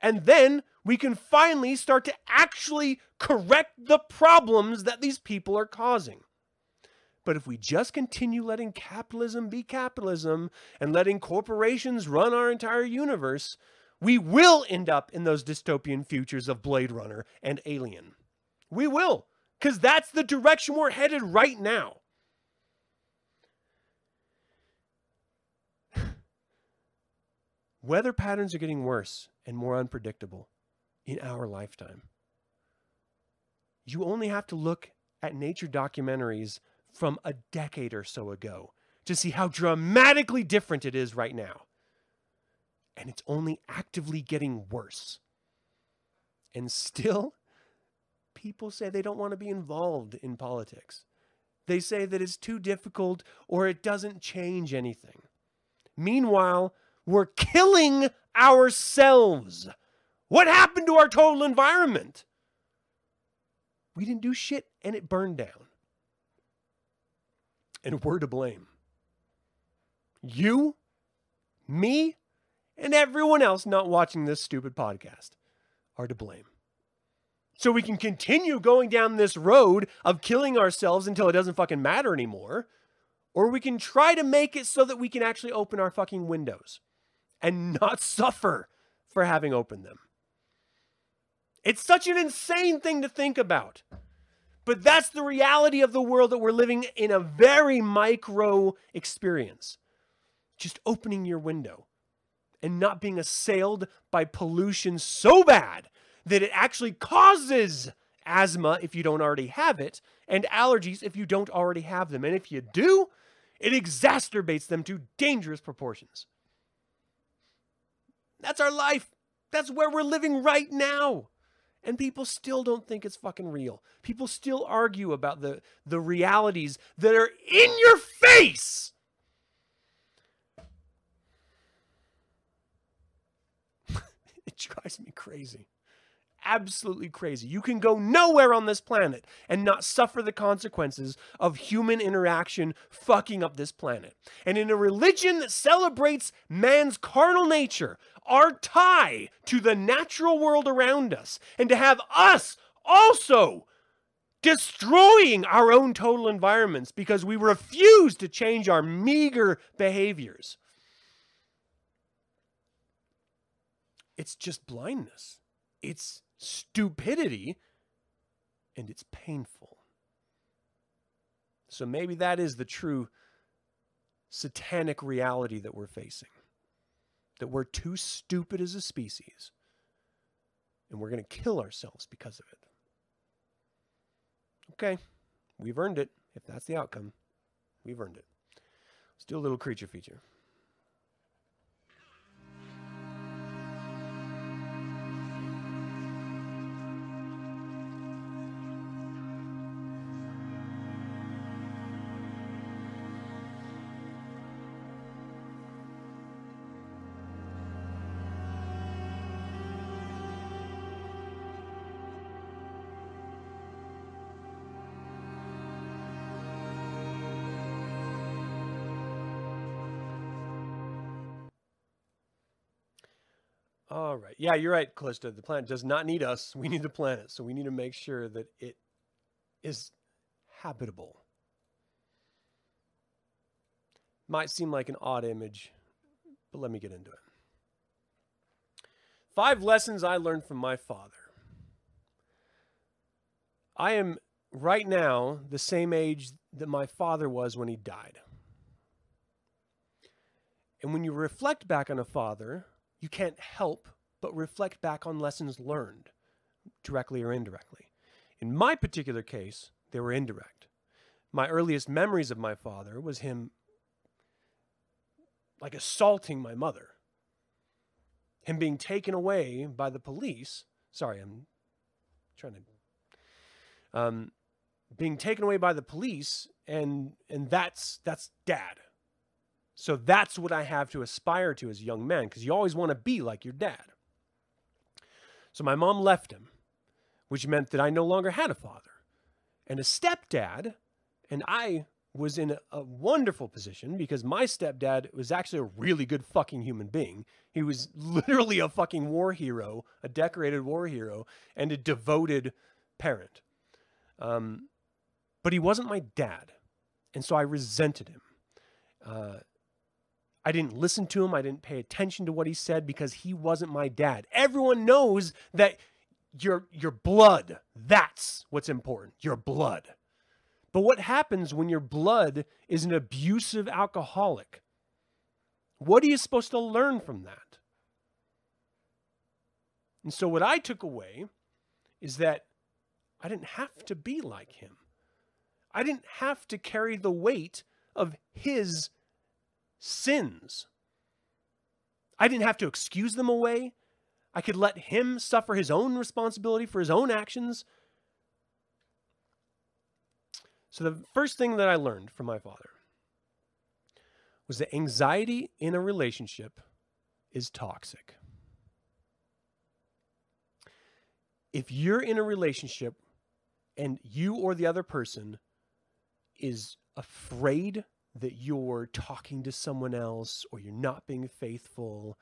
And then we can finally start to actually correct the problems that these people are causing. But if we just continue letting capitalism be capitalism and letting corporations run our entire universe, we will end up in those dystopian futures of Blade Runner and Alien. We will, because that's the direction we're headed right now. Weather patterns are getting worse and more unpredictable in our lifetime. You only have to look at nature documentaries from a decade or so ago to see how dramatically different it is right now. And it's only actively getting worse. And still, people say they don't want to be involved in politics. They say that it's too difficult or it doesn't change anything. Meanwhile, we're killing ourselves. What happened to our total environment? We didn't do shit and it burned down. And we're to blame. You, me, and everyone else not watching this stupid podcast are to blame. So we can continue going down this road of killing ourselves until it doesn't fucking matter anymore. Or we can try to make it so that we can actually open our fucking windows and not suffer for having opened them. It's such an insane thing to think about. But that's the reality of the world that we're living in a very micro experience. Just opening your window and not being assailed by pollution so bad that it actually causes asthma if you don't already have it and allergies if you don't already have them. And if you do, it exacerbates them to dangerous proportions. That's our life. That's where we're living right now. And people still don't think it's fucking real. People still argue about the, the realities that are in your face. *laughs* it drives me crazy absolutely crazy. You can go nowhere on this planet and not suffer the consequences of human interaction fucking up this planet. And in a religion that celebrates man's carnal nature, our tie to the natural world around us, and to have us also destroying our own total environments because we refuse to change our meager behaviors. It's just blindness. It's stupidity and it's painful. So maybe that is the true satanic reality that we're facing. That we're too stupid as a species and we're going to kill ourselves because of it. Okay, we've earned it. If that's the outcome, we've earned it. Let's do a little creature feature. All right. Yeah, you're right, Callista. The planet does not need us. We need the planet. So we need to make sure that it is habitable. Might seem like an odd image, but let me get into it. Five lessons I learned from my father. I am right now the same age that my father was when he died. And when you reflect back on a father, you can't help but reflect back on lessons learned, directly or indirectly. In my particular case, they were indirect. My earliest memories of my father was him like assaulting my mother, him being taken away by the police. Sorry, I'm trying to. Um, being taken away by the police, and and that's that's dad. So that's what I have to aspire to as a young man, because you always want to be like your dad. So my mom left him, which meant that I no longer had a father. and a stepdad, and I was in a, wonderful position because my stepdad was actually a really good fucking human being. He was *laughs* literally a fucking war hero, a decorated war hero, and a devoted parent. Um, but he wasn't my dad. And so I resented him. Uh, I didn't listen to him. I didn't pay attention to what he said because he wasn't my dad. Everyone knows that your your blood, that's what's important. Your blood. But what happens when your blood is an abusive alcoholic? What are you supposed to learn from that? And so what I took away is that I didn't have to be like him. I didn't have to carry the weight of his sins. I didn't have to excuse them away. I could let him suffer his own responsibility for his own actions. So, the first thing that I learned from my father was that anxiety in a relationship is toxic. If you're in a relationship and you or the other person is afraid that you're talking to someone else or you're not being faithful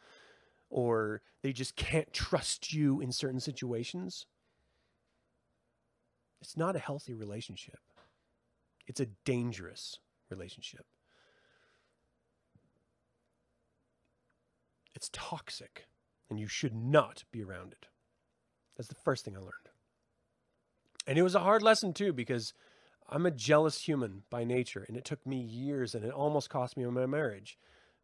or they just can't trust you in certain situations, it's not a healthy relationship. It's a dangerous relationship. It's toxic, and you should not be around it. That's the first thing I learned. And it was a hard lesson, too, because I'm a jealous human by nature, and it took me years, and it almost cost me my marriage,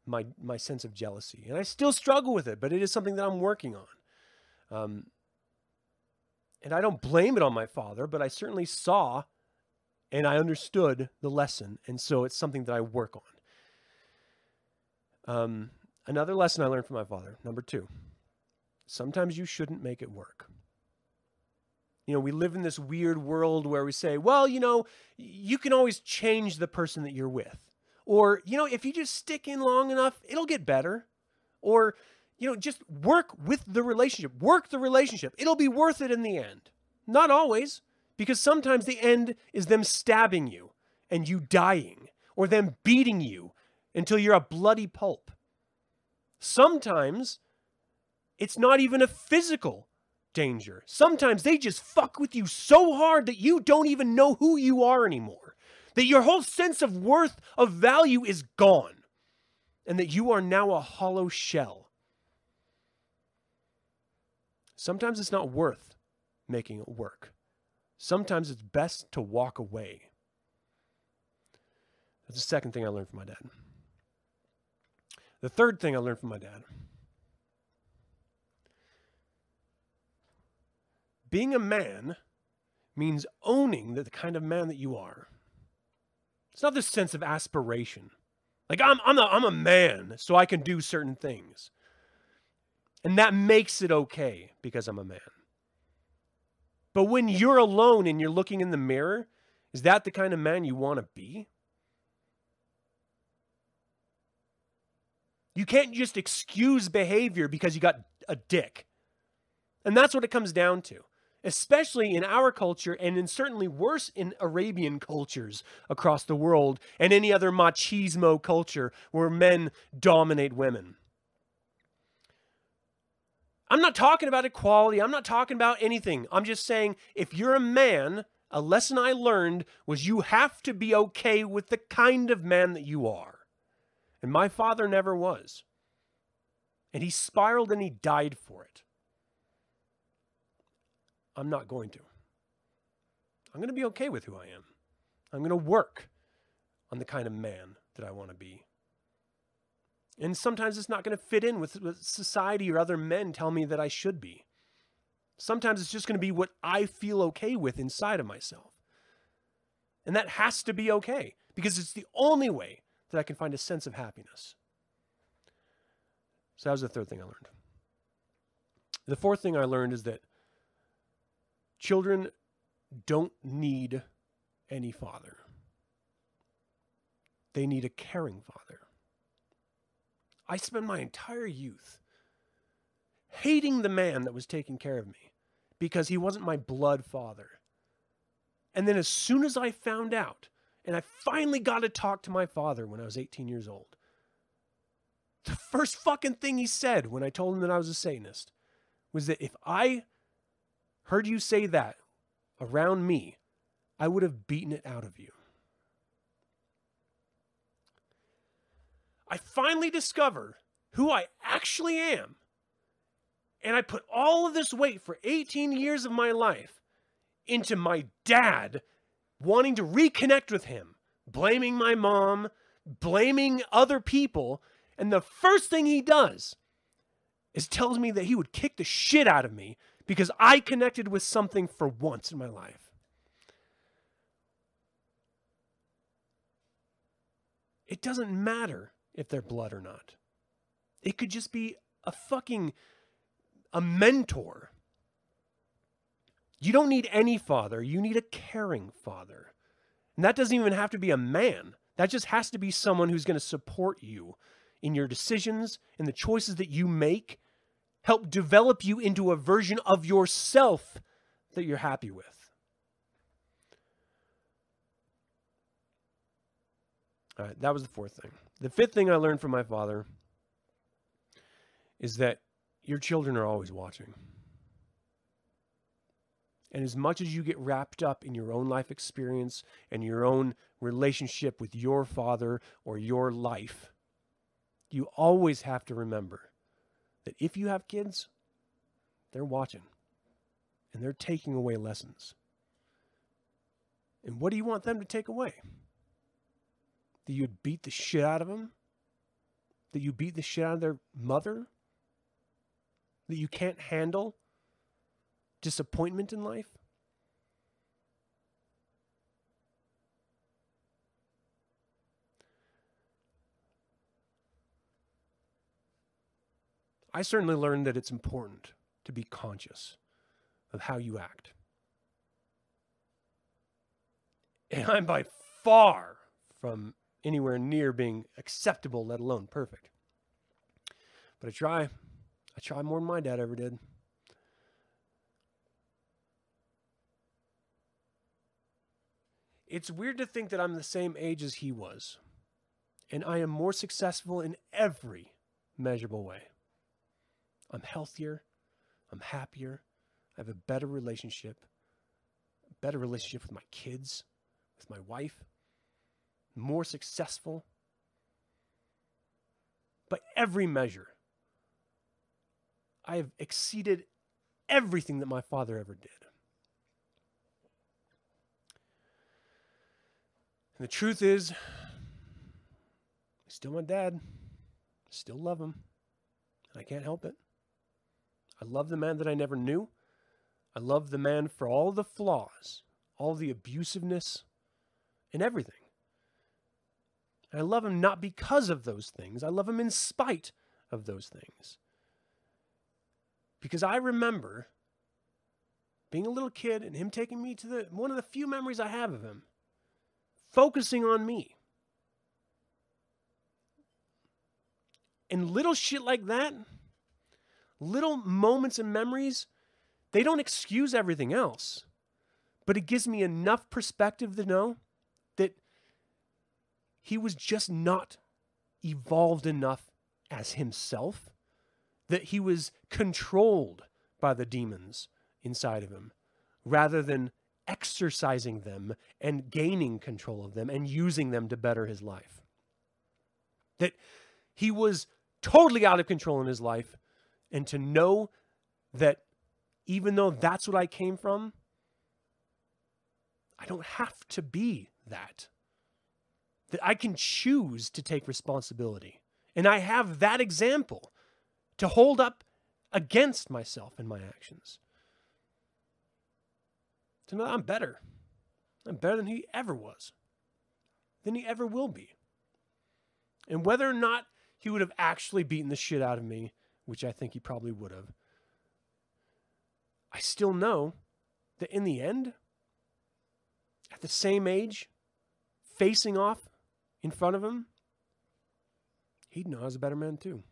my my sense of jealousy, and I still struggle with it. But it is something that I'm working on. Um, and I don't blame it on my father, but I certainly saw and I understood the lesson, and so it's something that I work on. Um, another lesson I learned from my father, number two, sometimes you shouldn't make it work. You know, we live in this weird world where we say, well, you know, you can always change the person that you're with. Or, you know, if you just stick in long enough, it'll get better. Or, you know, just work with the relationship, work the relationship. It'll be worth it in the end. Not always. Because sometimes the end is them stabbing you and you dying, or them beating you until you're a bloody pulp. Sometimes it's not even a physical danger. Sometimes they just fuck with you so hard that you don't even know who you are anymore. That your whole sense of worth, of value is gone. And that you are now a hollow shell. Sometimes it's not worth making it work. Sometimes it's best to walk away. That's the second thing I learned from my dad. The third thing I learned from my dad being a man means owning the kind of man that you are. It's not this sense of aspiration. Like I'm I'm a, I'm a man, so I can do certain things. And that makes it okay because I'm a man. But when you're alone and you're looking in the mirror, is that the kind of man you want to be? You can't just excuse behavior because you got a dick. And that's what it comes down to, especially in our culture and in certainly worse in Arabian cultures across the world and any other machismo culture where men dominate women. I'm not talking about equality. I'm not talking about anything. I'm just saying if you're a man, a lesson I learned was you have to be okay with the kind of man that you are. And my father never was. And he spiraled and he died for it. I'm not going to. I'm going to be okay with who I am. I'm going to work on the kind of man that I want to be. And sometimes it's not going to fit in with what society or other men tell me that I should be. Sometimes it's just going to be what I feel okay with inside of myself. And that has to be okay because it's the only way that I can find a sense of happiness. So that was the third thing I learned. The fourth thing I learned is that children don't need any father, they need a caring father. I spent my entire youth hating the man that was taking care of me because he wasn't my blood father. And then as soon as I found out, and I finally got to talk to my father when I was 18 years old, the first fucking thing he said when I told him that I was a Satanist was that if I heard you say that around me, I would have beaten it out of you. I finally discover who I actually am. And I put all of this weight for 18 years of my life into my dad wanting to reconnect with him, blaming my mom, blaming other people. And the first thing he does is tells me that he would kick the shit out of me because I connected with something for once in my life. It doesn't matter if they're blood or not. It could just be a fucking a mentor. You don't need any father, you need a caring father. And that doesn't even have to be a man. That just has to be someone who's going to support you in your decisions in the choices that you make, help develop you into a version of yourself that you're happy with. All right, that was the fourth thing. The fifth thing I learned from my father is that your children are always watching. And as much as you get wrapped up in your own life experience and your own relationship with your father or your life, you always have to remember that if you have kids, they're watching and they're taking away lessons. And what do you want them to take away? That you'd beat the shit out of them? That you beat the shit out of their mother? That you can't handle disappointment in life? I certainly learned that it's important to be conscious of how you act. And I'm by far from anywhere near being acceptable, let alone perfect. But I try. I try more than my dad ever did. It's weird to think that I'm the same age as he was, and I am more successful in every measurable way. I'm healthier, I'm happier, I have a better relationship, a better relationship with my kids, with my wife, more successful. By every measure, I have exceeded everything that my father ever did. And the truth is, still my dad. Still love him. And I can't help it. I love the man that I never knew. I love the man for all the flaws, all the abusiveness, and everything. And I love him not because of those things, I love him in spite of those things. Because I remember being a little kid and him taking me to the one of the few memories I have of him, focusing on me. And little shit like that, little moments and memories, they don't excuse everything else. But it gives me enough perspective to know that he was just not evolved enough as himself, that he was controlled by the demons inside of him rather than exercising them and gaining control of them and using them to better his life. That he was totally out of control in his life and to know that even though that's what I came from, I don't have to be that. That I can choose to take responsibility. And I have that example to hold up against myself and my actions. To know I'm better. I'm better than he ever was, than he ever will be. And whether or not he would have actually beaten the shit out of me which I think he probably would have, I still know that in the end, at the same age, facing off in front of him, he'd know I was a better man too.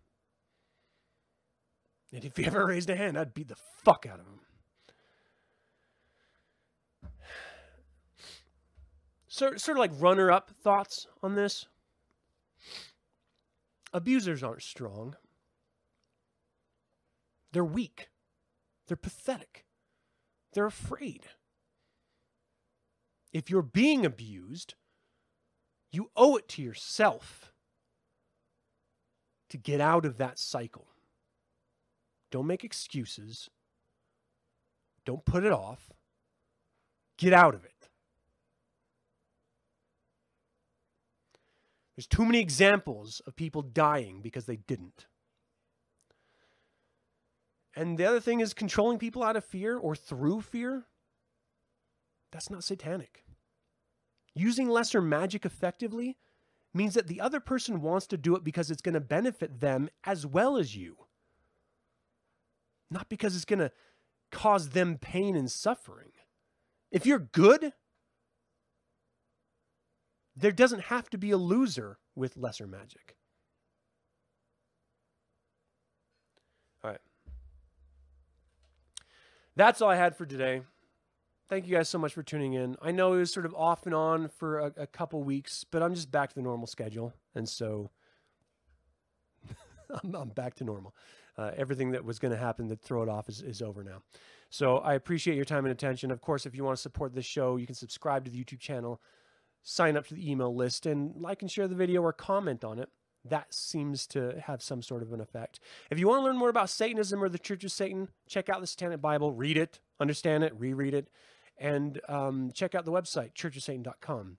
And if he *laughs* ever raised a hand, I'd beat the fuck out of him. *sighs* sort, sort of like runner up thoughts on this. Abusers aren't strong, they're weak, they're pathetic, they're afraid. If you're being abused, you owe it to yourself to get out of that cycle. Don't make excuses. Don't put it off. Get out of it. There's too many examples of people dying because they didn't. And the other thing is controlling people out of fear or through fear. That's not satanic. Using lesser magic effectively means that the other person wants to do it because it's going to benefit them as well as you, not because it's going to cause them pain and suffering. If you're good, there doesn't have to be a loser with lesser magic. All right. That's all I had for today. Thank you guys so much for tuning in. I know it was sort of off and on for a, a couple weeks, but I'm just back to the normal schedule. And so *laughs* I'm, I'm, back to normal. Uh, everything that was going to happen to throw it off is, is over now. So I appreciate your time and attention. Of course, if you want to support this show, you can subscribe to the YouTube channel sign up to the email list and like and share the video or comment on it. That seems to have some sort of an effect. If you want to learn more about Satanism or the Church of Satan, check out the Satanic Bible, read it, understand it, reread it, and um, check out the website, churchofsatan.com.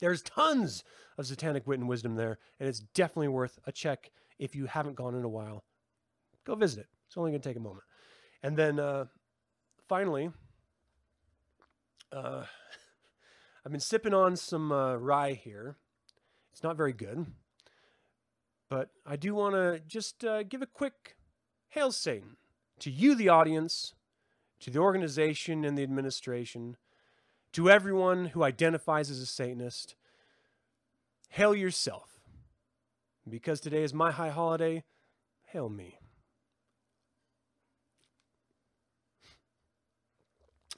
There's tons of satanic wit and wisdom there, and it's definitely worth a check if you haven't gone in a while. Go visit it. It's only going to take a moment. And then uh, finally, uh, *laughs* I've been sipping on some uh, rye here. It's not very good, but I do want to just uh, give a quick hail Satan to you, the audience, to the organization and the administration, to everyone who identifies as a Satanist. Hail yourself. Because today is my high holiday, hail me.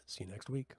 See you next week.